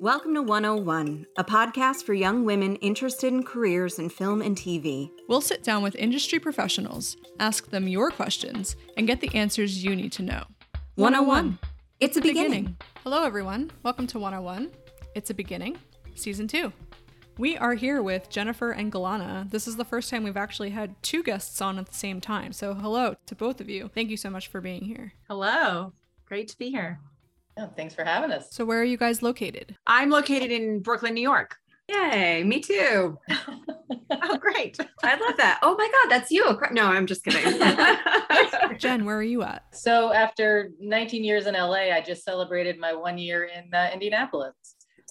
Welcome to 101, a podcast for young women interested in careers in film and TV. We'll sit down with industry professionals, ask them your questions, and get the answers you need to know. 101. It's a beginning. Hello, everyone. Welcome to 101. It's a beginning, season two. We are here with Jennifer and Galana. This is the first time we've actually had two guests on at the same time. So, hello to both of you. Thank you so much for being here. Hello. Great to be here. Oh, thanks for having us. So, where are you guys located? I'm located in Brooklyn, New York. Yay, me too. Oh, great. I love that. Oh my God, that's you. No, I'm just kidding. Jen, where are you at? So after 19 years in LA, I just celebrated my one year in uh, Indianapolis.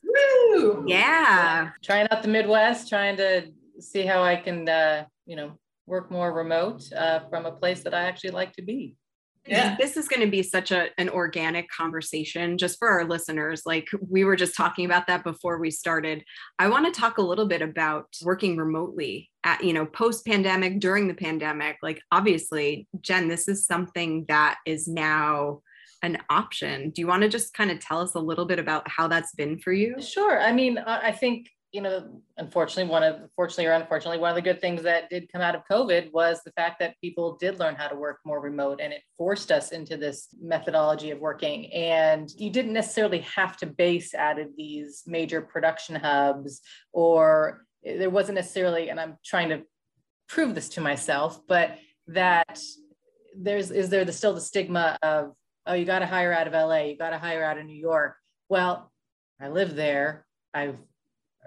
Woo! Yeah. Trying out the Midwest, trying to see how I can, uh, you know, work more remote uh, from a place that I actually like to be. Yeah. This is going to be such a, an organic conversation just for our listeners. Like we were just talking about that before we started. I want to talk a little bit about working remotely at, you know, post pandemic, during the pandemic. Like obviously, Jen, this is something that is now an option. Do you want to just kind of tell us a little bit about how that's been for you? Sure. I mean, I I think you know, unfortunately, one of fortunately or unfortunately, one of the good things that did come out of COVID was the fact that people did learn how to work more remote, and it forced us into this methodology of working. And you didn't necessarily have to base out of these major production hubs, or there wasn't necessarily. And I'm trying to prove this to myself, but that there's is there the, still the stigma of oh you got to hire out of LA, you got to hire out of New York. Well, I live there. I've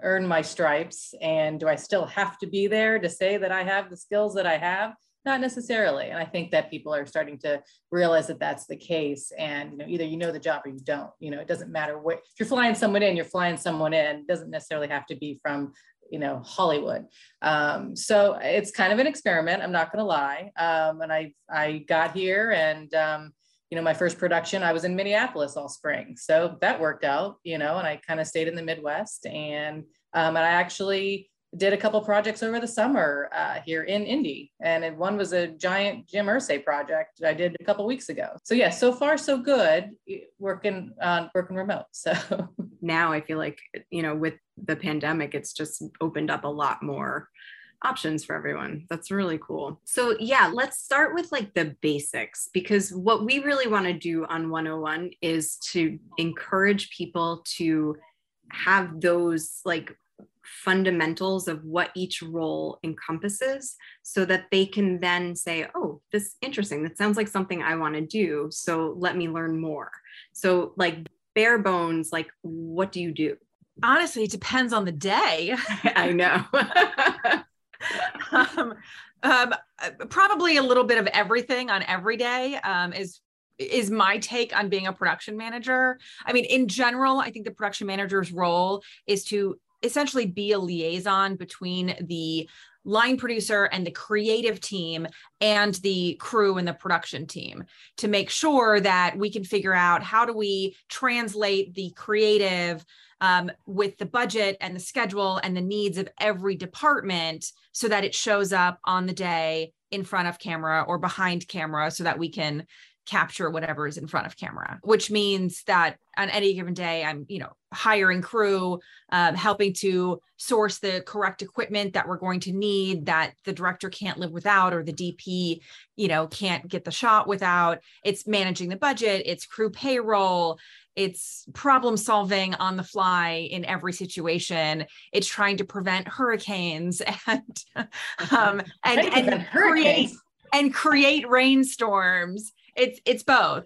earn my stripes and do i still have to be there to say that i have the skills that i have? Not necessarily. And i think that people are starting to realize that that's the case. And you know either you know the job or you don't. You know it doesn't matter what if you're flying someone in you're flying someone in. It doesn't necessarily have to be from you know hollywood. Um, so it's kind of an experiment. I'm not going to lie. Um, and i i got here and um, you know my first production i was in minneapolis all spring. So that worked out you know and i kind of stayed in the midwest and um, and i actually did a couple projects over the summer uh, here in indy. And one was a giant jim Irsay project i did a couple weeks ago. So yeah so far so good working on working remote so. Now i feel like you know with the pandemic it's just opened up a lot more options for everyone. That's really cool. So, yeah, let's start with like the basics because what we really want to do on 101 is to encourage people to have those like fundamentals of what each role encompasses so that they can then say, oh, this is interesting. That sounds like something I want to do. So, let me learn more. So, like, bare bones, like, what do you do? Honestly, it depends on the day. I know. um, um, probably a little bit of everything on every day um, is is my take on being a production manager. I mean, in general, I think the production manager's role is to essentially be a liaison between the line producer and the creative team and the crew and the production team to make sure that we can figure out how do we translate the creative um, with the budget and the schedule and the needs of every department so that it shows up on the day in front of camera or behind camera so that we can capture whatever is in front of camera which means that on any given day i'm you know hiring crew um, helping to source the correct equipment that we're going to need that the director can't live without or the dp you know can't get the shot without. It's managing the budget it's crew payroll it's problem solving on the fly in every situation. It's trying to prevent hurricanes and um and, and create and create rainstorms it's it's both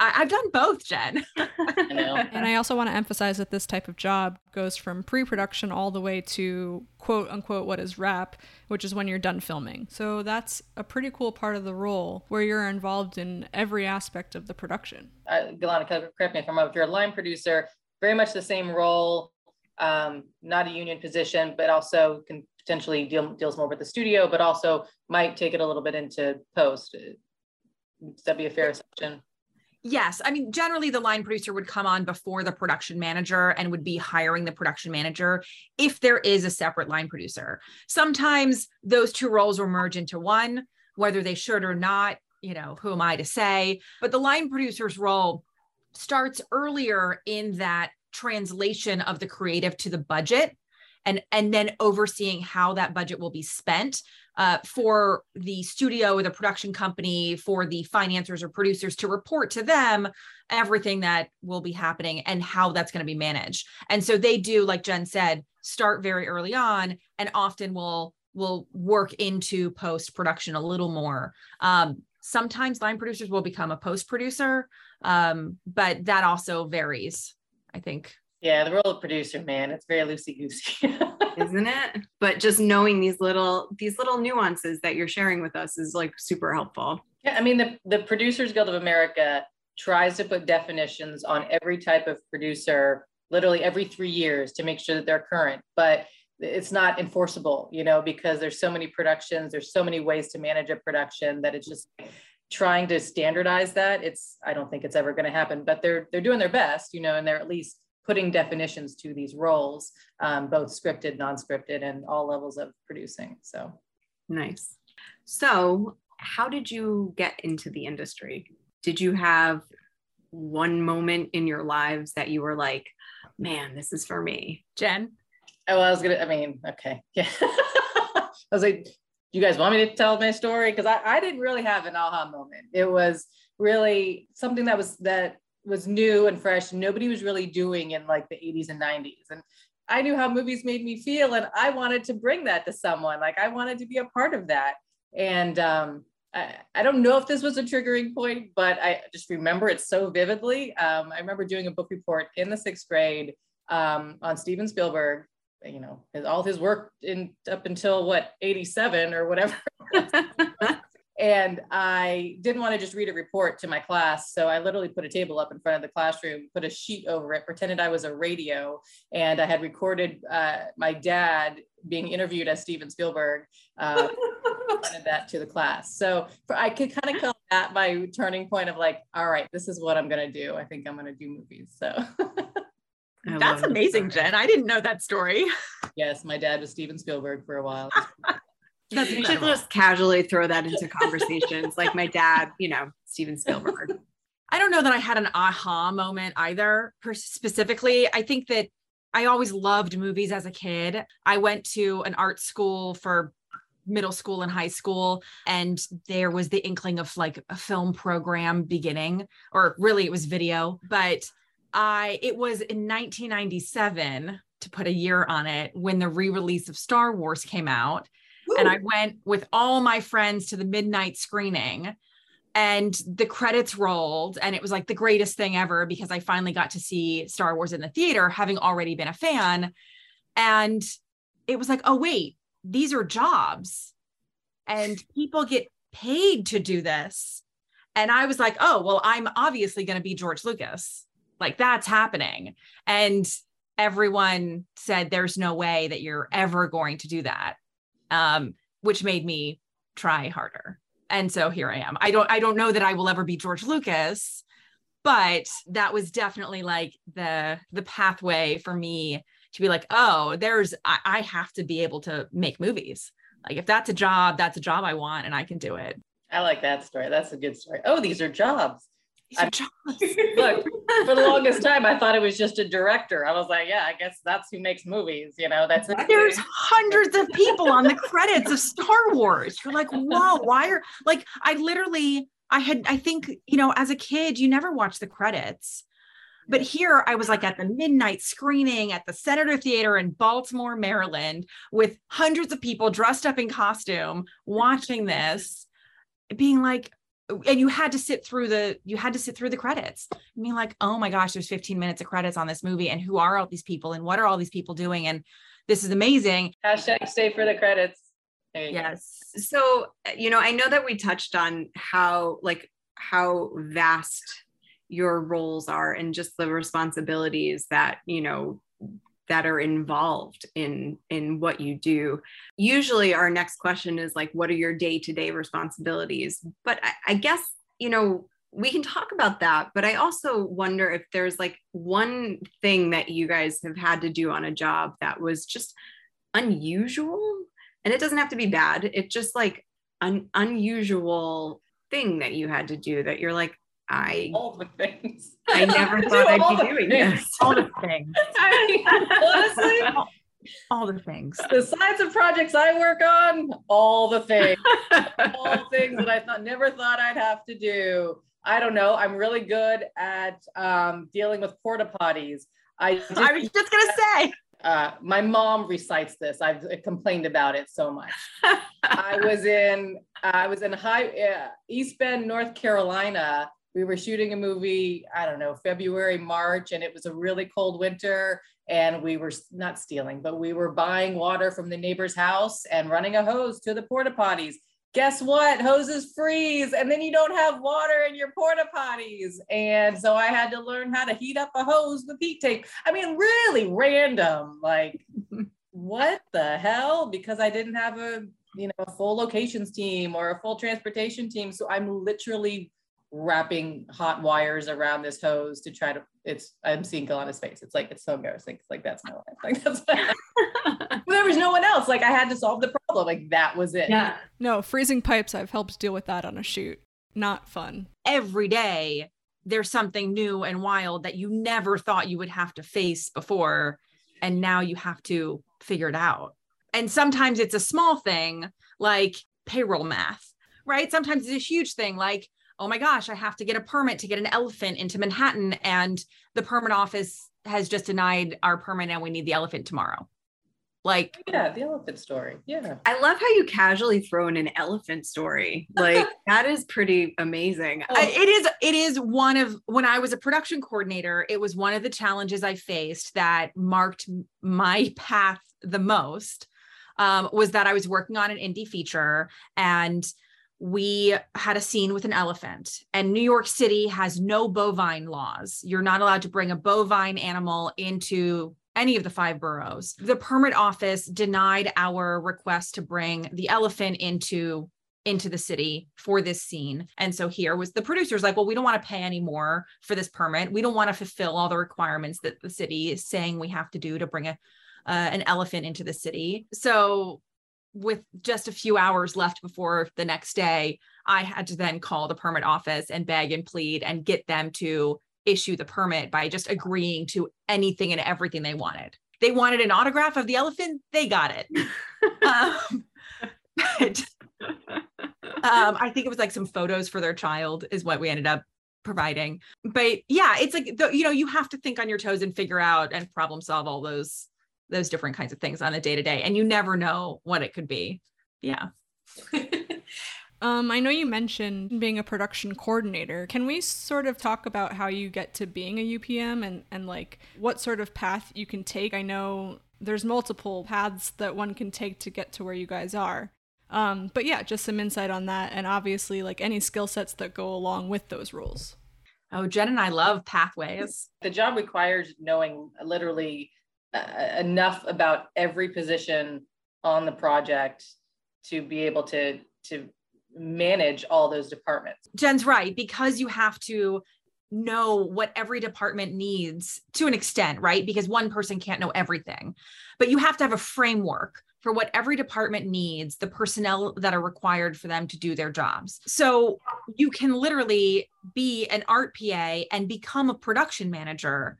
I, have done both, Jen. I and I also want to emphasize that this type of job goes from pre production all the way to quote unquote what is wrap, which is when you're done filming. So that's a pretty cool part of the role where you're involved in every aspect of the production. Uh, Galana, correct me if I'm wrong, if you're a line producer, very much the same role, um, not a union position, but also can potentially deal deals more with the studio, but also might take it a little bit into post. That be a fair assumption? Yes. I mean, generally, the line producer would come on before the production manager and would be hiring the production manager if there is a separate line producer. Sometimes those two roles will merge into one, whether they should or not. You know, who am I to say? But the line producer's role starts earlier in that translation of the creative to the budget and and then overseeing how that budget will be spent uh, for the studio or the production company for the financiers or producers to report to them everything that will be happening and how that's going to be managed. And so they do like jen said start very early on and often will will work into post production a little more. Um, sometimes line producers will become a post producer um, but that also varies i think yeah, the role of producer, man, it's very loosey goosey. Isn't it? But just knowing these little these little nuances that you're sharing with us is like super helpful. Yeah, I mean the the Producers Guild of America tries to put definitions on every type of producer literally every 3 years to make sure that they're current, but it's not enforceable, you know, because there's so many productions, there's so many ways to manage a production that it's just trying to standardize that. It's I don't think it's ever going to happen, but they're they're doing their best, you know, and they're at least putting definitions to these roles, um, both scripted, non-scripted, and all levels of producing. So nice. So, how did you get into the industry? Did you have one moment in your lives that you were like, "Man, this is for me"? Jen. Oh, I was gonna. I mean, okay, yeah. I was like, you guys want me to tell my story? Because I, I didn't really have an aha moment. It was really something that was that was new and fresh nobody was really doing in like the 80s and 90s and i knew how movies made me feel and i wanted to bring that to someone. Like i wanted to be a part of that. And um, I, I, don't know if this was a triggering point but i just remember it so vividly. Um, i remember doing a book report in the sixth grade um, on steven spielberg you know his, all his work in up until what 87 or whatever And I didn't want to just read a report to my class. So I literally put a table up in front of the classroom, put a sheet over it, pretended I was a radio. And I had recorded uh, my dad being interviewed as Steven Spielberg. Uh, that to the class. So for, I could kind of call that my turning point of like, all right, this is what I'm going to do. I think I'm going to do movies. So. That's amazing, Jen. I didn't know that story. Yes, my dad was Steven Spielberg for a while. That's you should just casually throw that into conversations, like my dad, you know, Steven Spielberg. I don't know that I had an aha moment either, specifically. I think that I always loved movies as a kid. I went to an art school for middle school and high school and there was the inkling of like a film program beginning or really it was video but i it was in 1997 to put a year on it when the re-release of star wars came out and I oh. went with all my friends to the midnight screening and the credits rolled and it was like the greatest thing ever because I finally got to see Star Wars in the theater having already been a fan. And it was like oh wait these are jobs. And people get paid to do this. And I was like oh well I'm obviously going to be George Lucas. Like that's happening. And everyone said there's no way that you're ever going to do that um, which made me try harder. And so here I am. I don't I don't know that I will ever be George Lucas, but that was definitely like the the pathway for me to be like, oh, there's I, I have to be able to make movies. Like if that's a job, that's a job I want and I can do it. I like that story. That's a good story. Oh, these are jobs. I, look, for the longest time, I thought it was just a director. I was like, yeah, I guess that's who makes movies. You know, that's there's hundreds of people on the credits of Star Wars. You're like, whoa, why are like I literally I had I think you know as a kid you never watch the credits. But here I was like at the midnight screening at the Senator Theater in Baltimore, Maryland, with hundreds of people dressed up in costume watching this, being like, and you had to sit through the you had to sit through the credits. I mean like oh my gosh there's 15 minutes of credits on this movie and who are all these people and what are all these people doing? And this is amazing. Hashtag stay for the credits. Yes go. so you know i know that we touched on how like how vast your roles are and just the responsibilities that you know that are involved in in what you do. Usually our next question is like what are your day-to-day responsibilities? But I, I, guess you know we can talk about that but i also wonder if there's like one thing that you guys have had to do on a job that was just unusual. And it doesn't have to be bad. It's just like an unusual thing that you had to do that you're like I all the things. I never thought I'd be doing things. this. All the things. I mean, honestly, All the things. the size of projects I work on, all the things, all the things that I thought never thought I'd have to do. I don't know. I'm really good at um, dealing with porta potties. I just, I was just gonna say. uh, my mom recites this. I've complained about it so much. I was in I was in high uh, East Bend, North Carolina. We were shooting a movie. I don't know February, March, and it was a really cold winter. And we were not stealing, but we were buying water from the neighbor's house and running a hose to the porta potties. Guess what? Hoses freeze, and then you don't have water in your porta potties. And so I had to learn how to heat up a hose with heat tape. I mean, really random. Like, what the hell? Because I didn't have a you know a full locations team or a full transportation team, so I'm literally wrapping hot wires around this hose to try to. It's I'm seeing Galana's face. It's like it's so embarrassing. It's like that's my life. Like that's. but there was no one else. Like I had to solve the problem. Like that was it. yeah. No, freezing pipes, I've helped deal with that on a shoot. Not fun. Every day there's something new and wild that you never thought you would have to face before. And now you have to figure it out. And sometimes it's a small thing like payroll math, right? Sometimes it's a huge thing like, oh my gosh, I have to get a permit to get an elephant into Manhattan. And the permit office has just denied our permit and we need the elephant tomorrow. Like, Yeah, the elephant story. Yeah. I love how you casually throw in an elephant story. Like that is pretty amazing. I- it is it is one of when i was a production coordinator it was one of the challenges i faced that marked my path the most um, was that i was working on an indie feature and we had a scene with an elephant and new york city has no bovine laws you're not allowed to bring a bovine animal into any of the five boroughs the permit office denied our request to bring the elephant into into the city for this scene. And so here was the producers like, well, we don't want to pay any more for this permit. We don't want to fulfill all the requirements that the city is saying we have to do to bring a uh, an elephant into the city. So with just a few hours left before the next day, I had to then call the permit office and beg and plead and get them to issue the permit by just agreeing to anything and everything they wanted. They wanted an autograph of the elephant, they got it. um, but um, I think it was like some photos for their child is what we ended up providing. But yeah, it's like the, you know you have to think on your toes and figure out and problem solve all those those different kinds of things on a day to day, and you never know what it could be. Yeah. Um, I know you mentioned being a production coordinator. Can we sort of talk about how you get to being a UPM and, and like what sort of path you can take? I know there's multiple paths that one can take to get to where you guys are. Um, but yeah, just some insight on that, and obviously like any skill sets that go along with those roles. Oh, Jen and I love pathways. the job requires knowing literally Uh, enough about every position on the project to be able to to manage all those departments. Jen's right because you have to know what every department needs to an extent, right? Because one person can't know everything, but you have to have a framework for what every department needs, the personnel that are required for them to do their jobs. So you can literally be an art PA and become a production manager,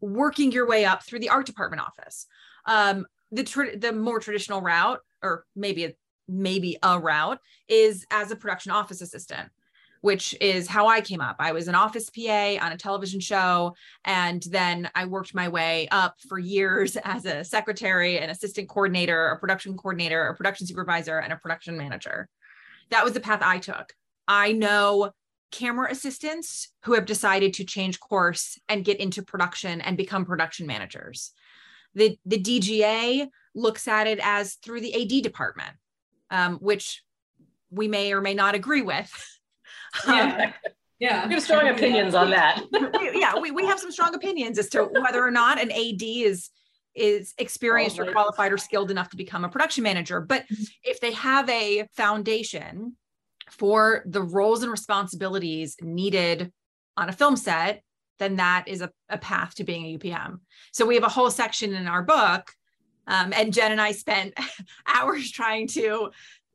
working your way up through the art department office. Um, the the more traditional route, or maybe a, maybe a route, is as a production office assistant which is how I came up. I was an office PA on a television show. And then I worked my way up for years as a secretary, an assistant coordinator, a production coordinator, a production supervisor, and a production manager. That was the path I took. I know camera assistants who have decided to change course and get into production and become production managers. The, the DGA looks at it as through the AD department, um, which we may or may not agree with. Yeah. Um, yeah. We have strong opinions on that. yeah, we, we have some strong opinions as to whether or not an AD is is experienced or qualified or skilled enough to become a production manager. But if they have a foundation for the roles and responsibilities needed on a film set, then that is a, a path to being a UPM. So we have a whole section in our book, um, and Jen and I spent hours trying to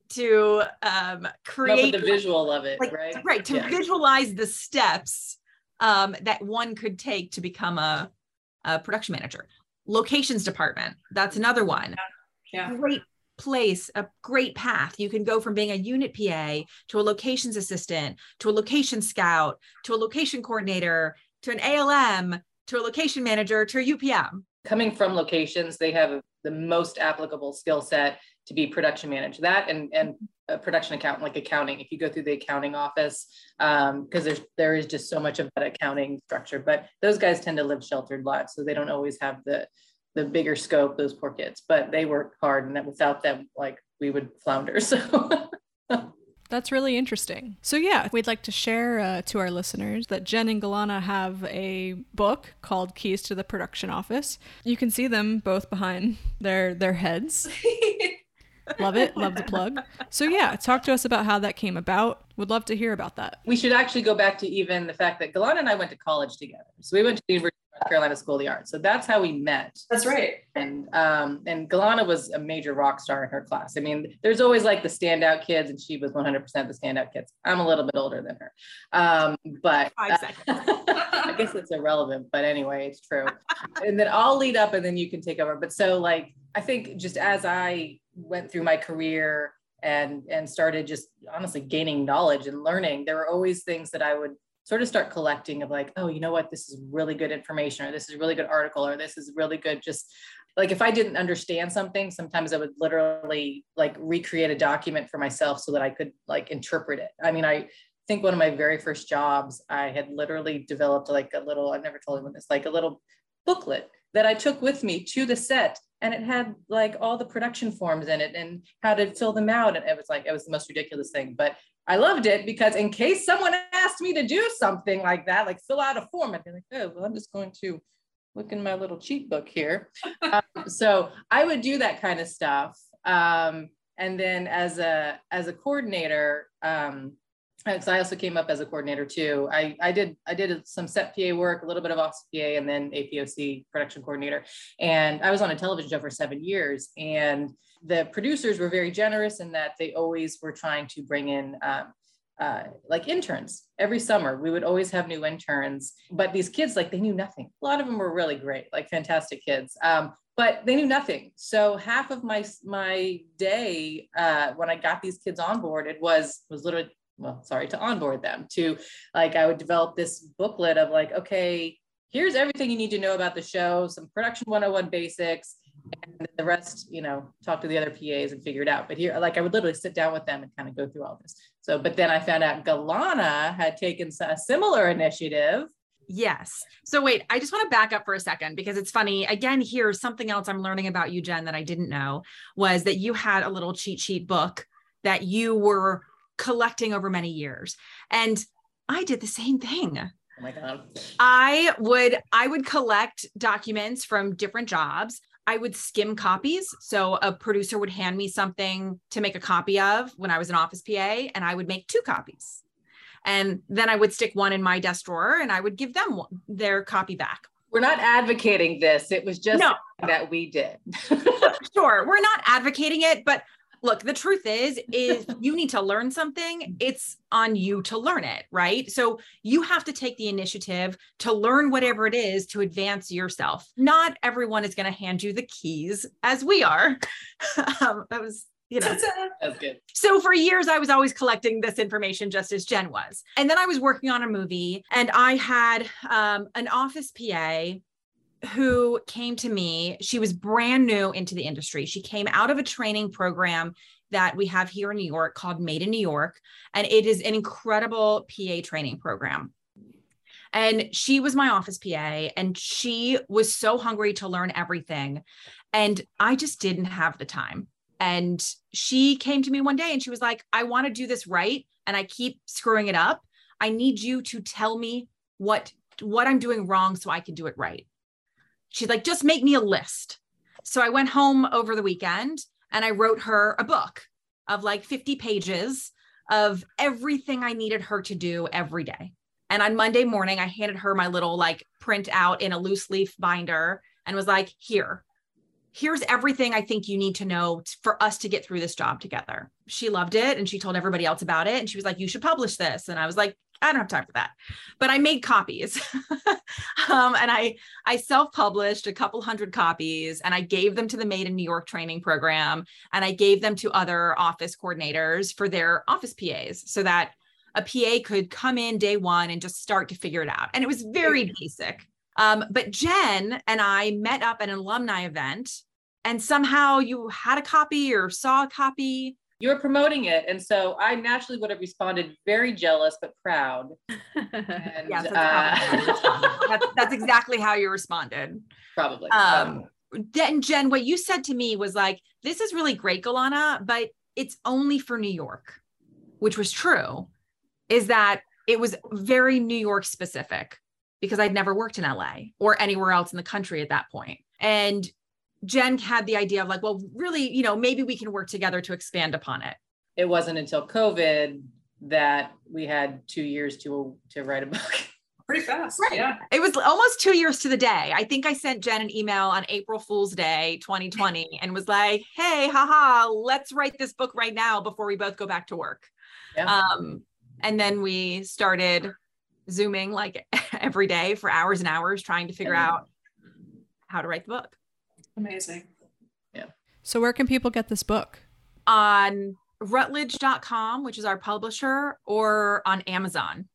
to um, create the visual of it, like, right? Right. To Yeah. visualize the steps um, that one could take to become a, a production manager. Locations department. That's another one. Yeah. Great place, a great path. You can go from being a unit PA to a locations assistant to a location scout to a location coordinator to an ALM to a location manager to a UPM. Coming from locations, they have the most applicable skill set to be production manager. That and and a production accountant, like accounting. If you go through the accounting office, um, because there's there is just so much of that accounting structure. But those guys tend to live sheltered lives, so they don't always have the the bigger scope. Those poor kids, but they work hard, and that without them, like we would flounder. So. That's really interesting. So, yeah, we'd like to share uh, to our listeners that Jen and Galana have a book called Keys to the Production Office. You can see them both behind their their heads. love it. Love the plug. So, yeah, talk to us about how that came about. Would love to hear about that. we should actually go back to even the fact that Galana and I went to college together. So we went to the University of North Carolina School of the Arts. So that's how we met. That's right. And um, and Galana was a major rock star in her class. I mean, there's always like the standout kids, and she was 100% the standout kids. I'm a little bit older than her, um, but Five seconds. I guess it's irrelevant. But anyway, it's true. and then I'll lead up, and then you can take over. But so like I think just as I went through my career and and started just honestly gaining knowledge and learning, there were always things that I would sort of start collecting of like, oh, you know what, this is really good information, or this is a really good article, or this is really good just like if I didn't understand something, sometimes I would literally like recreate a document for myself so that I could like interpret it. I mean, I think one of my very first jobs, I had literally developed like a little, I've never told anyone this, like a little booklet that I took with me to the set. And it had like all the production forms in it and how to fill them out. And it was like, it was the most ridiculous thing. But I loved it because in case someone asked me to do something like that, like fill out a form, I'd be like, oh, well, I'm just going to look in my little cheat book here. um, so I would do that kind of stuff. Um, and then as a as a coordinator, um, because I also came up as a coordinator too. I, I did I did some set PA work, a little bit of office PA, and then APOC production coordinator. And I was on a television show for seven years. And the producers were very generous in that they always were trying to bring in um, uh, like interns every summer. We would always have new interns, but these kids like they knew nothing. A lot of them were really great, like fantastic kids. Um, but they knew nothing. So half of my my day uh, when I got these kids on board, it was was literally well, sorry, to onboard them to like, I would develop this booklet of like, okay, here's everything you need to know about the show, some production 101 basics, and the rest, you know, talk to the other PAs and figure it out. But here, like, I would literally sit down with them and kind of go through all this. So, but then I found out Galana had taken a similar initiative. Yes. So wait, I just want to back up for a second because it's funny. Again, here's something else I'm learning about you, Jen, that I didn't know was that you had a little cheat sheet book that you were collecting over many years. And I did the same thing. Oh my God. I would I would collect documents from different jobs. I would skim copies. So a producer would hand me something to make a copy of when I was an office PA and I would make two copies. And then I would stick one in my desk drawer and I would give them one, their copy back. We're not advocating this. It was just No. that we did. sure we're not advocating it but look the truth is is you need to learn something it's on you to learn it right? So you have to take the initiative to learn whatever it is to advance yourself. Not everyone is going to hand you the keys as we are. Um, that was you know. That's good. so for years i was always collecting this information just as jen was. And then i was working on a movie and i had um, an office pa who came to me she was brand new into the industry she came out of a training program that we have here in new york called made in new york and it is an incredible pa training program and she was my office pa and she was so hungry to learn everything and i just didn't have the time and she came to me one day and she was like, I want to do this right. And I keep screwing it up. I need you to tell me what, what I'm doing wrong so I can do it right. She's like, just make me a list. So I went home over the weekend and I wrote her a book of like 50 pages of everything I needed her to do every day. And on Monday morning, I handed her my little like print out in a loose leaf binder and was like, here, here's everything I think you need to know for us to get through this job together. She loved it and she told everybody else about it. And she was like, you should publish this. And I was like, I don't have time for that. But I made copies. um, and I I self-published a couple hundred copies and I gave them to the Made in New York training program. And I gave them to other office coordinators for their office PAs so that a PA could come in day one and just start to figure it out. And it was very basic. Um, but Jen and I met up at an alumni event, and somehow you had a copy or saw a copy. You were promoting it, and so I naturally would have responded very jealous but proud. And, Yes, that's, uh, how you responded. that's, that's exactly how you responded. probably. Um, then Jen, what you said to me was like, "This is really great, Galana, but it's only for New York," which was true. Is that it was very New York specific because I'd never worked in LA or anywhere else in the country at that point. And Jen had the idea of like, well, really, you know, maybe we can work together to expand upon it. it wasn't until COVID that we had two years to to write a book. Pretty fast. Right. Yeah. It was almost two years to the day. I think I sent Jen an email on April Fool's Day 2020 and was like, hey, haha, let's write this book right now before we both go back to work. Yeah. Um, and then we started Zooming like every day for hours and hours trying to figure Yeah. out how to write the book. Amazing. Yeah. So where can people get this book? On routledge.com, which is our publisher, or on Amazon.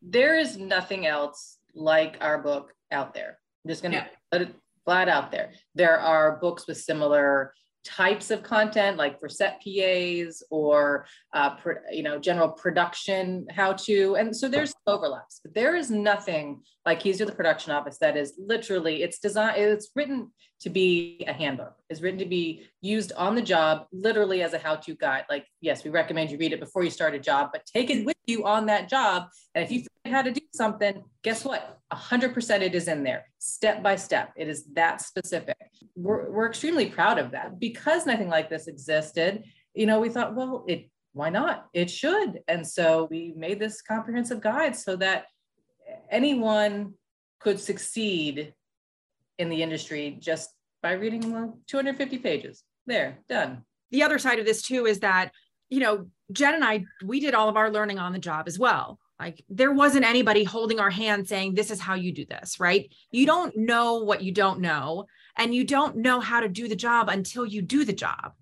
there is nothing else like our book out there. I'm just gonna Yeah. put it flat out there. There are books with similar types of content, like for set PAs or uh, pro- you know general production how to, and so there's overlaps. But there is nothing like Keys to the Production Office that is literally it's designed. It's written to be a handbook. It's written to be used on the job, literally as a how-to guide. Like yes, we recommend you read it before you start a job, but take it with you on that job and if you forget how to do something, guess what? 100% it is in there, step by step. It is that specific. We're, we're extremely proud of that because nothing like this existed. You know, we thought, well, it why not? It should. And so we made this comprehensive guide so that anyone could succeed in the industry just by reading well, 250 pages. There, done. the other side of this too is that you know jen and i we did all of our learning on the job as well like there wasn't anybody holding our hand saying this is how you do this right you don't know what you don't know and you don't know how to do the job until you do the job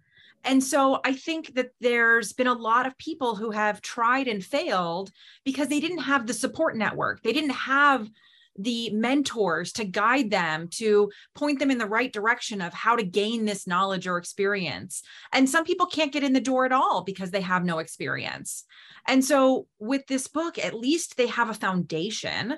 and so i think that there's been a lot of people who have tried and failed because they didn't have the support network. They didn't have the mentors to guide them to point them in the right direction of how to gain this knowledge or experience. And some people can't get in the door at all because they have no experience. And so with this book at least they have a foundation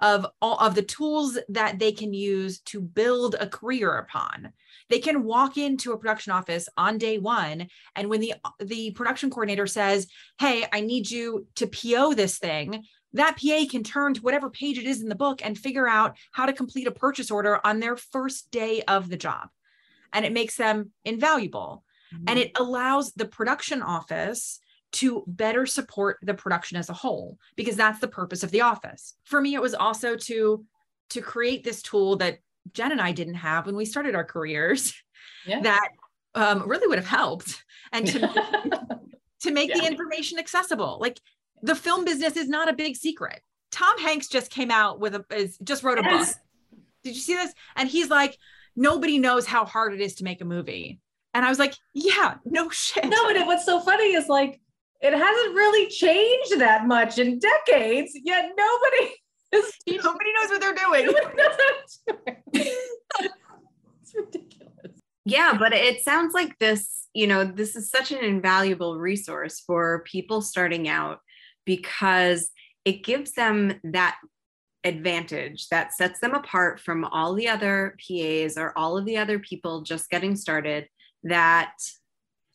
of all of the tools that they can use to build a career upon they can walk into a production office on day one and when the the production coordinator says hey i need you to po this thing that PA can turn to whatever page it is in the book and figure out how to complete a purchase order on their first day of the job. And it makes them invaluable. And mm-hmm. it allows the production office to better support the production as a whole because that's the purpose of the office. For me it was also to to create this tool that Jen and I didn't have when we started our careers Yeah. that um, really would have helped and to to make the information accessible. Like the film business is not a big secret. Tom Hanks just came out with a is, just wrote a Yes. book. Did you see this? And he's like, nobody knows how hard it is to make a movie. And I was like, yeah, no shit. No, but it, what's so funny is like it hasn't really changed that much in decades, yet nobody is teaching. nobody knows what they're doing. it's ridiculous. Yeah, but it sounds like this, you know, this is such an invaluable resource for people starting out because it gives them that advantage that sets them apart from all the other PAs or all of the other people just getting started that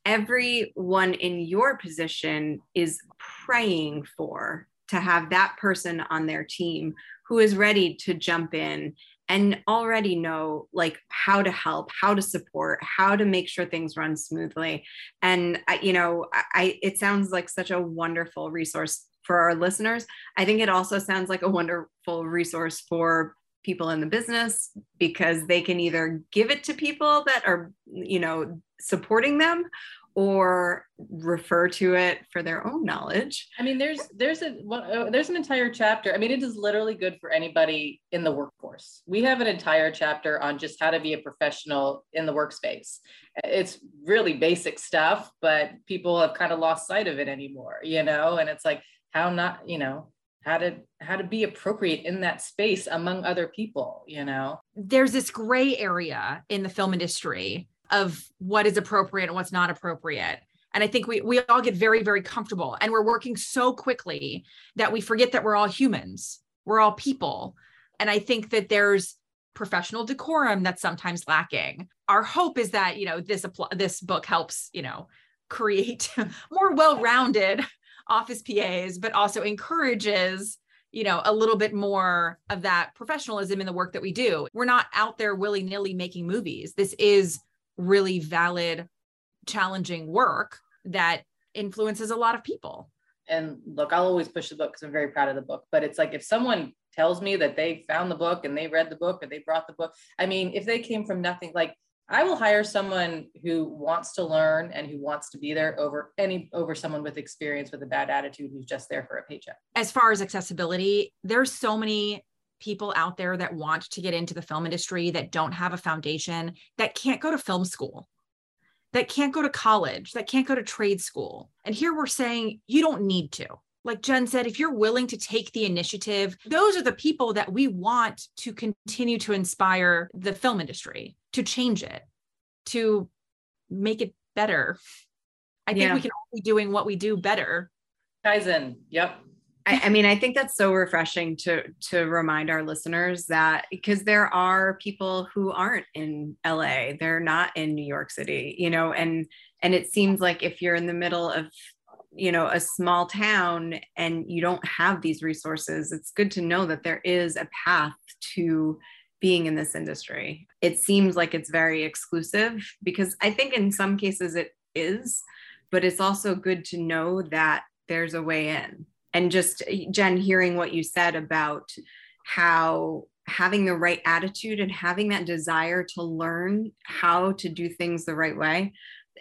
everyone in your position is praying for to have that person on their team who is ready to jump in and already know like how to help how to support how to make sure things run smoothly. And you know I, it sounds like such a wonderful resource for our listeners. I think it also sounds like a wonderful resource for people in the business because they can either give it to people that are, you know, supporting them or refer to it for their own knowledge. I mean, there's there's a uh, there's an entire chapter. I mean, it is literally good for anybody in the workforce. We have an entire chapter on just how to be a professional in the workspace. It's really basic stuff, but people have kind of lost sight of it anymore, you know. And it's like how not, you know, how to how to be appropriate in that space among other people, you know. There's this gray area in the film industry of what is appropriate and what's not appropriate. And I think we we all get very very comfortable and we're working so quickly that we forget that we're all humans. We're all people. And I think that there's professional decorum that's sometimes lacking. Our hope is that, you know, this this book helps, you know, create more well-rounded office PAs but also encourages you know, a little bit more of that professionalism in the work that we do. We're not out there willy nilly making movies. This is really valid, challenging work that influences a lot of people. And look, I'll always push the book because I'm very proud of the book. But it's like if someone tells me that they found the book and they read the book or they brought the book, I mean, if they came from nothing, like I will hire someone who wants to learn and who wants to be there over any over someone with experience with a bad attitude who's just there for a paycheck. As far as accessibility, there's so many people out there that want to get into the film industry that don't have a foundation, that can't go to film school, that can't go to college, that can't go to trade school. And here we're saying you don't need to. Like Jen said, if you're willing to take the initiative, those are the people that we want to continue to inspire the film industry, to change it, to make it better. I think yeah. we can all be doing what we do better. Kaizen. Yep. I, I, mean, I think that's so refreshing to to remind our listeners that because there are people who aren't in LA, they're not in New York City, you know, and and it seems like if you're in the middle of you know a small town and you don't have these resources it's good to know that there is a path to being in this industry. It seems like it's very exclusive because i think in some cases it is but it's also good to know that there's a way in. And just jen hearing what you said about how having the right attitude and having that desire to learn how to do things the right way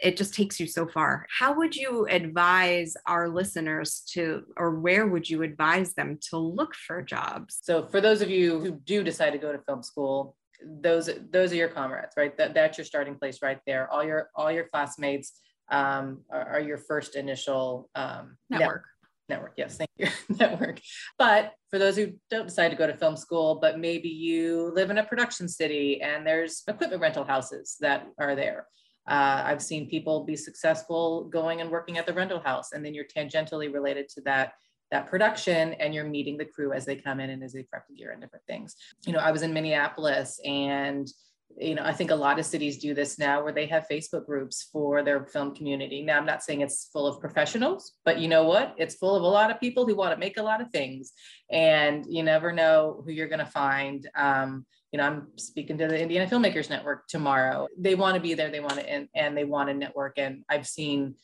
it just takes you so far. How would you advise our listeners to or where would you advise them to look for jobs? So for those of you who do decide to go to film school those those are your comrades right? That, that's your starting place right there. All your all your classmates um, are, are your first initial um, network. network. Yes thank you. Network. But for those who don't decide to go to film school but maybe you live in a production city and there's equipment rental houses that are there uh, i've seen people be successful going and working at the rental house and then you're tangentially related to that that production and you're meeting the crew as they come in and as they prep the gear and different things you know i was in minneapolis and you know, I think a lot of cities do this now where they have Facebook groups for their film community. Now, I'm not saying it's full of professionals, but you know what? It's full of a lot of people who want to make a lot of things. And you never know who you're going to find. Um, you know, I'm speaking to the Indiana Filmmakers Network tomorrow. They want to be there, they want to, and, and they want to network. And I've seen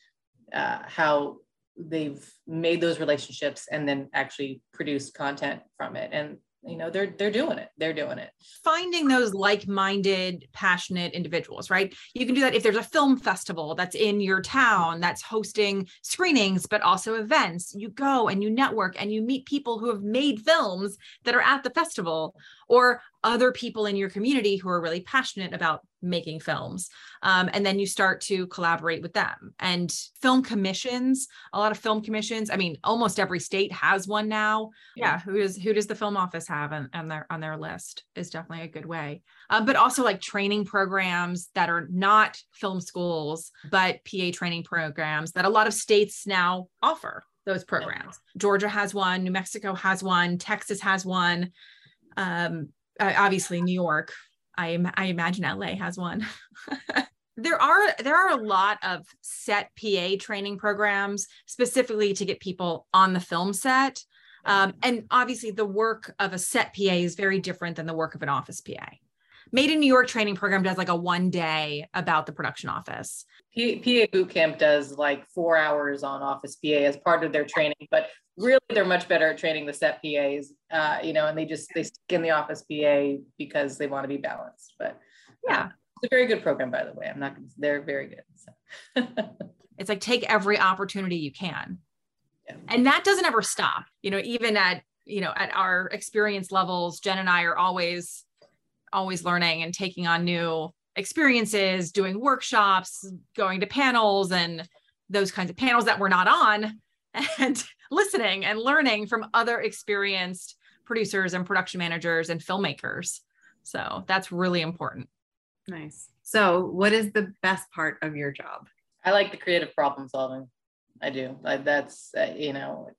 uh, how they've made those relationships and then actually produced content from it. And you know they're they're doing it they're doing it finding those like-minded passionate individuals right you can do that if there's a film festival that's in your town that's hosting screenings but also events you go and you network and you meet people who have made films that are at the festival or other people in your community who are really passionate about making films. Um, and then you start to collaborate with them. And film commissions, a lot of film commissions. I mean, almost every state has one now. Yeah, who is who does the film office have on, on their on their list is definitely a good way. Um, but also like training programs that are not film schools, but PA training programs that a lot of states now offer those programs. Georgia has one, New Mexico has one, Texas has one. Um, obviously New York. I, I imagine LA has one. there are there are a lot of set PA training programs specifically to get people on the film set. Um, and obviously, the work of a set PA is very different than the work of an office PA. Made in New York training program does like a one day about the production office. P- PA boot camp does like four hours on office PA as part of their training, but really they're much better at training the set PAs, uh, you know, and they just they stick in the office PA because they want to be balanced. But Yeah. uh, it's a very good program, by the way. I'm not. They're very good. So. It's like take every opportunity you can. Yeah. And that doesn't ever stop. You know, even at, you know, at our experience levels, Jen and I are always always learning and taking on new experiences, doing workshops, going to panels and those kinds of panels that we're not on and listening and learning from other experienced producers and production managers and filmmakers. So that's really important. Nice. So, what is the best part of your job? I like the creative problem solving. I do. Like that's uh, you know,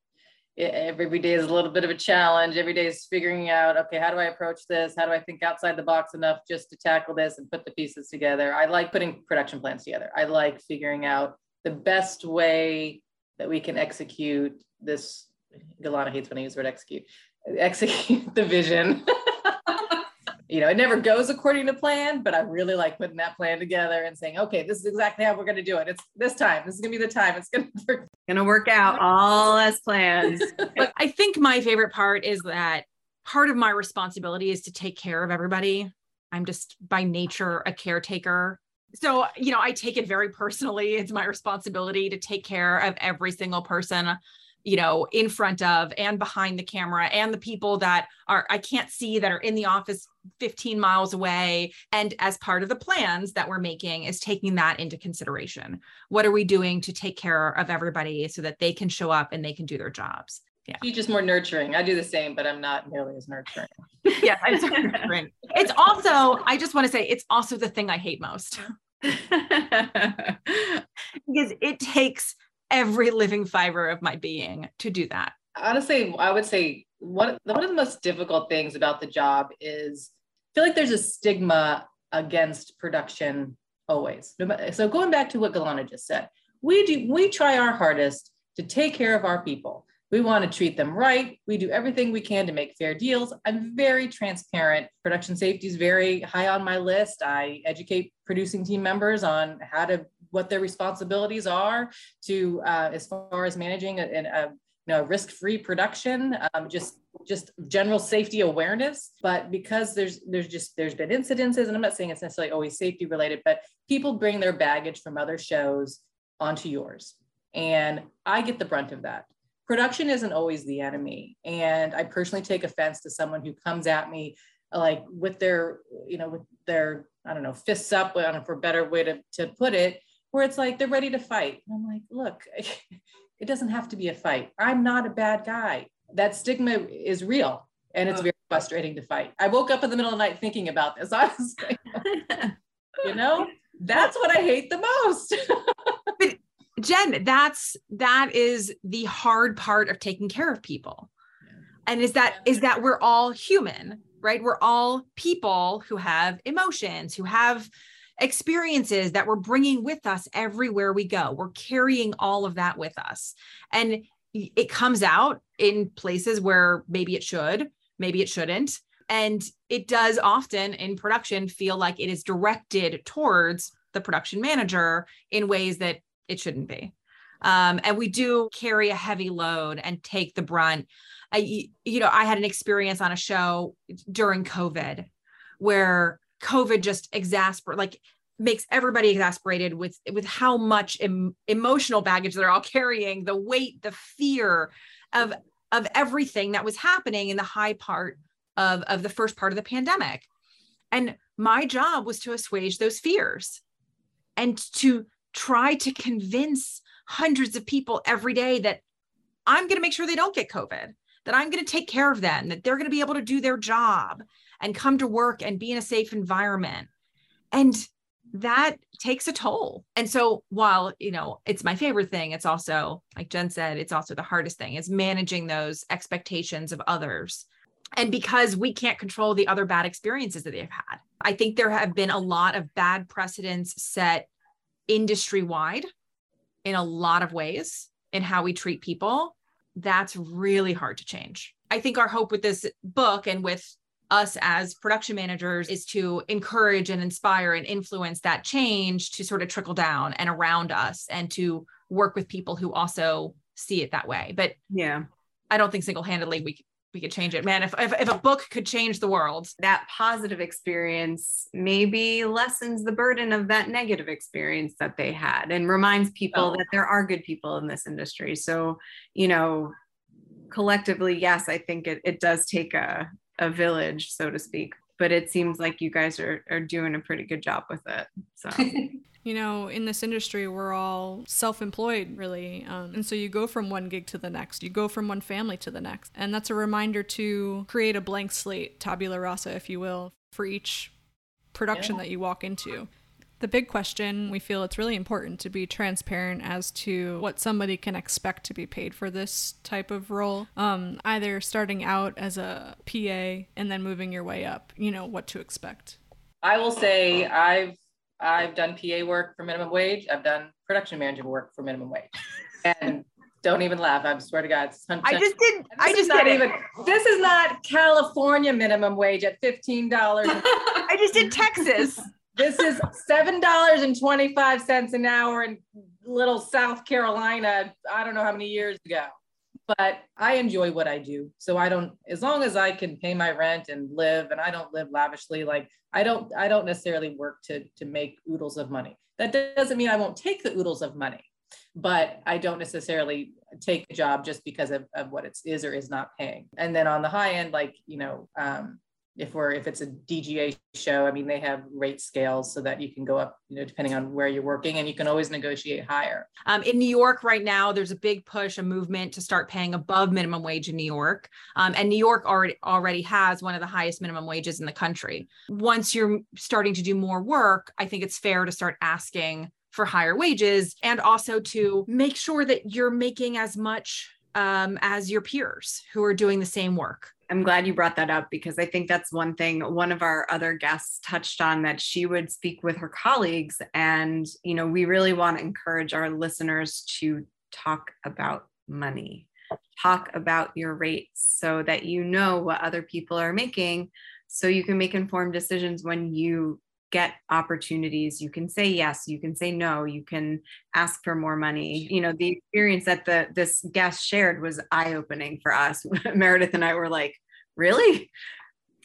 every day is a little bit of a challenge. Every day is figuring out, okay, how do I approach this? How do I think outside the box enough just to tackle this and put the pieces together? I like putting production plans together. I like figuring out the best way that we can execute this. Galana hates when I use the word execute. Execute the vision. you know, it never goes according to plan, but I really like putting that plan together and saying, okay, this is exactly how we're going to do it. It's this time. This is going to be the time. It's going to Gonna work out all as planned. but I think my favorite part is that part of my responsibility is to take care of everybody. I'm just by nature a caretaker. So, you know, I take it very personally. It's my responsibility to take care of every single person, you know, in front of and behind the camera and the people that are I can't see that are in the office 15 miles away. And as part of the plans that we're making is taking that into consideration. What are we doing to take care of everybody so that they can show up and they can do their jobs? yeah. He's just more nurturing. I do the same, but I'm not nearly as nurturing. yeah, I'm so different. It's also, I just want to say, it's also the thing I hate most because it takes every living fiber of my being to do that. Honestly, I would say one, one of the most difficult things about the job is I feel like there's a stigma against production always. So going back to what Galana just said, we do we try our hardest to take care of our people. We want to treat them right. We do everything we can to make fair deals. I'm very transparent. Production safety is very high on my list. I educate producing team members on how to what their responsibilities are to uh, as far as managing a, you know risk-free production. Um, just just general safety awareness. But because there's there's just there's been incidences, and I'm not saying it's necessarily always safety related, but people bring their baggage from other shows onto yours, and I get the brunt of that production isn't always the enemy. And I personally take offense to someone who comes at me like with their, you know, with their, I don't know, fists up, for a better way to, to put it, where it's like they're ready to fight. And I'm like, look, it doesn't have to be a fight. I'm not a bad guy. That stigma is real. And it's oh. very frustrating to fight. I woke up in the middle of the night thinking about this. I Honestly, you know, that's what I hate the most. Jen, that's that is the hard part of taking care of people. And is that is that we're all human, right? We're all people who have emotions, who have experiences that we're bringing with us everywhere we go. We're carrying all of that with us. And it comes out in places where maybe it should, maybe it shouldn't. And it does often in production feel like it is directed towards the production manager in ways that it shouldn't be. Um, and we do carry a heavy load and take the brunt. I, you know, I had an experience on a show during COVID where COVID just exasperate, like makes everybody exasperated with with how much em- emotional baggage they're all carrying, the weight, the fear of of everything that was happening in the high part of of the first part of the pandemic. And my job was to assuage those fears and to try to convince hundreds of people every day that I'm going to make sure they don't get COVID, that I'm going to take care of them, that they're going to be able to do their job and come to work and be in a safe environment. And that takes a toll. And so while, you know, it's my favorite thing, it's also, like Jen said, it's also the hardest thing is managing those expectations of others. And because we can't control the other bad experiences that they've had, I think there have been a lot of bad precedents set industry wide in a lot of ways in how we treat people. That's really hard to change. I think our hope with this book and with us as production managers is to encourage and inspire and influence that change to sort of trickle down and around us and to work with people who also see it that way. But Yeah. I don't think single-handedly we we could change it. Man, if if, if a book could change the world, That positive experience maybe lessens the burden of that negative experience that they had and reminds people Oh. that there are good people in this industry. So, you know, collectively, yes, I think it, it does take a, a village, so to speak. But it seems like you guys are, are doing a pretty good job with it. So You know, in this industry, we're all self employed, really. Um, and so you go from one gig to the next, you go from one family to the next. And that's a reminder to create a blank slate, tabula rasa, if you will, for each production Yeah. that you walk into. The big question, we feel it's really important to be transparent as to what somebody can expect to be paid for this type of role. Um, either starting out as a PA and then moving your way up, you know, what to expect. I will say I've I've done PA work for minimum wage. I've done production manager work for minimum wage. And don't even laugh. I swear to God. it's 100. I just did. This I is just not did even. This is not California minimum wage at fifteen dollars. I just did Texas. This is seven dollars and twenty five cents an hour in little South Carolina. I don't know how many years ago, but I enjoy what I do. So I don't, as long as I can pay my rent and live, and I don't live lavishly. Like I don't, I don't necessarily work to to make oodles of money. That doesn't mean I won't take the oodles of money, but I don't necessarily take a job just because of, of what it is or is not paying. And then on the high end, like you know, um, if we're if it's a DGA show, I mean they have rate scales so that you can go up, you know, depending on where you're working, and you can always negotiate higher. Um, in New York right now, there's a big push, a movement to start paying above minimum wage in New York. Um, and New York already already has one of the highest minimum wages in the country. Once you're starting to do more work, I think it's fair to start asking for higher wages and also to make sure that you're making as much um, as your peers who are doing the same work. I'm glad you brought that up because I think that's one thing one of our other guests touched on that she would speak with her colleagues. And, you know, we really want to encourage our listeners to talk about money, talk about your rates so that you know what other people are making so you can make informed decisions when you get opportunities you can say yes you can say no you can ask for more money you know the experience that the this guest shared was eye opening for us meredith and i were like really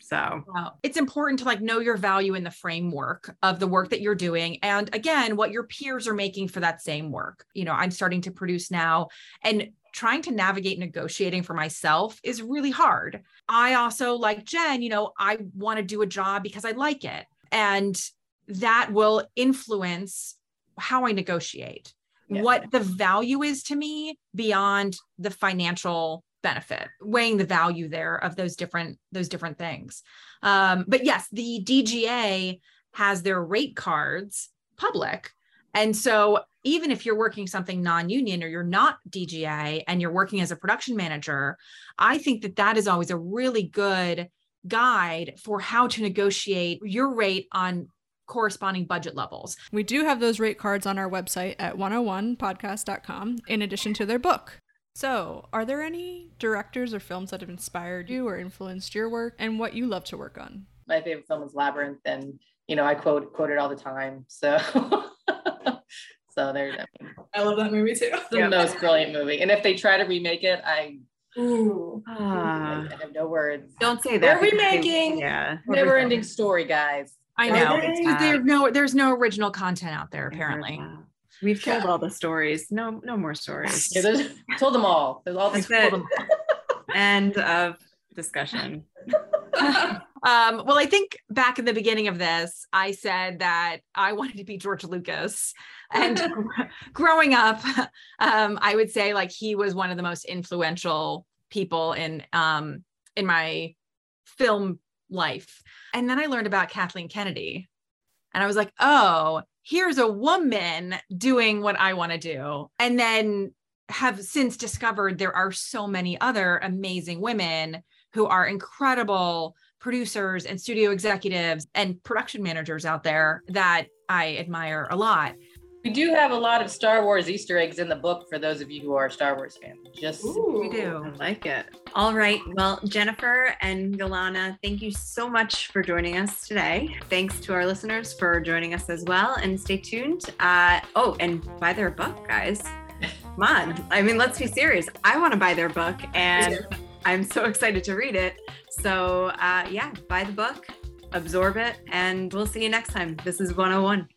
so Wow. It's important to like know your value in the framework of the work that you're doing. And again, what your peers are making for that same work. You know, I'm starting to produce now and trying to navigate negotiating for myself is really hard. I also, like Jen, you know, I want to do a job because I like it. And that will influence how I negotiate, Yeah. what the value is to me beyond the financial benefit weighing the value there of those different those different things um, but yes the dga has their rate cards public and so even if you're working something non-union or you're not dga and you're working as a production manager i think that that is always a really good guide for how to negotiate your rate on corresponding budget levels We do have those rate cards on our website at 101podcast.com in addition to their book. So, are there any directors or films that have inspired you or influenced your work and what you love to work on? My favorite film is Labyrinth, and you know I quote quote it all the time. So, so there's I mean, I love that movie too. it's the most brilliant movie. And if they try to remake it, I, Ooh. I, ah, I have no words. don't say that They're because they- remaking. yeah Never ending story, guys. i know they? It's- there's no there's no original content out there apparently we've told all the stories no no more stories Yeah, there's, told them all. There's all That's this. it. end of discussion Um, well, I think back in the beginning of this, I said that I wanted to be George Lucas. And growing up, um, I would say like he was one of the most influential people in um, in my film life. And then I learned about Kathleen Kennedy. And I was like, oh, here's a woman doing what I want to do. And then have since discovered there are so many other amazing women who are incredible producers and studio executives and production managers out there that I admire a lot. We do have a lot of Star Wars Easter eggs in the book for those of you who are Star Wars fans. Just Ooh. We do. I like it. All right. Well, Jennifer and Galana, thank you so much for joining us today. Thanks to our listeners for joining us as well. And stay tuned. Uh, oh, and buy their book, guys. Come on. I mean, let's be serious. I want to buy their book and I'm so excited to read it. So, uh, yeah, buy the book, absorb it, and we'll see you next time. This is 101.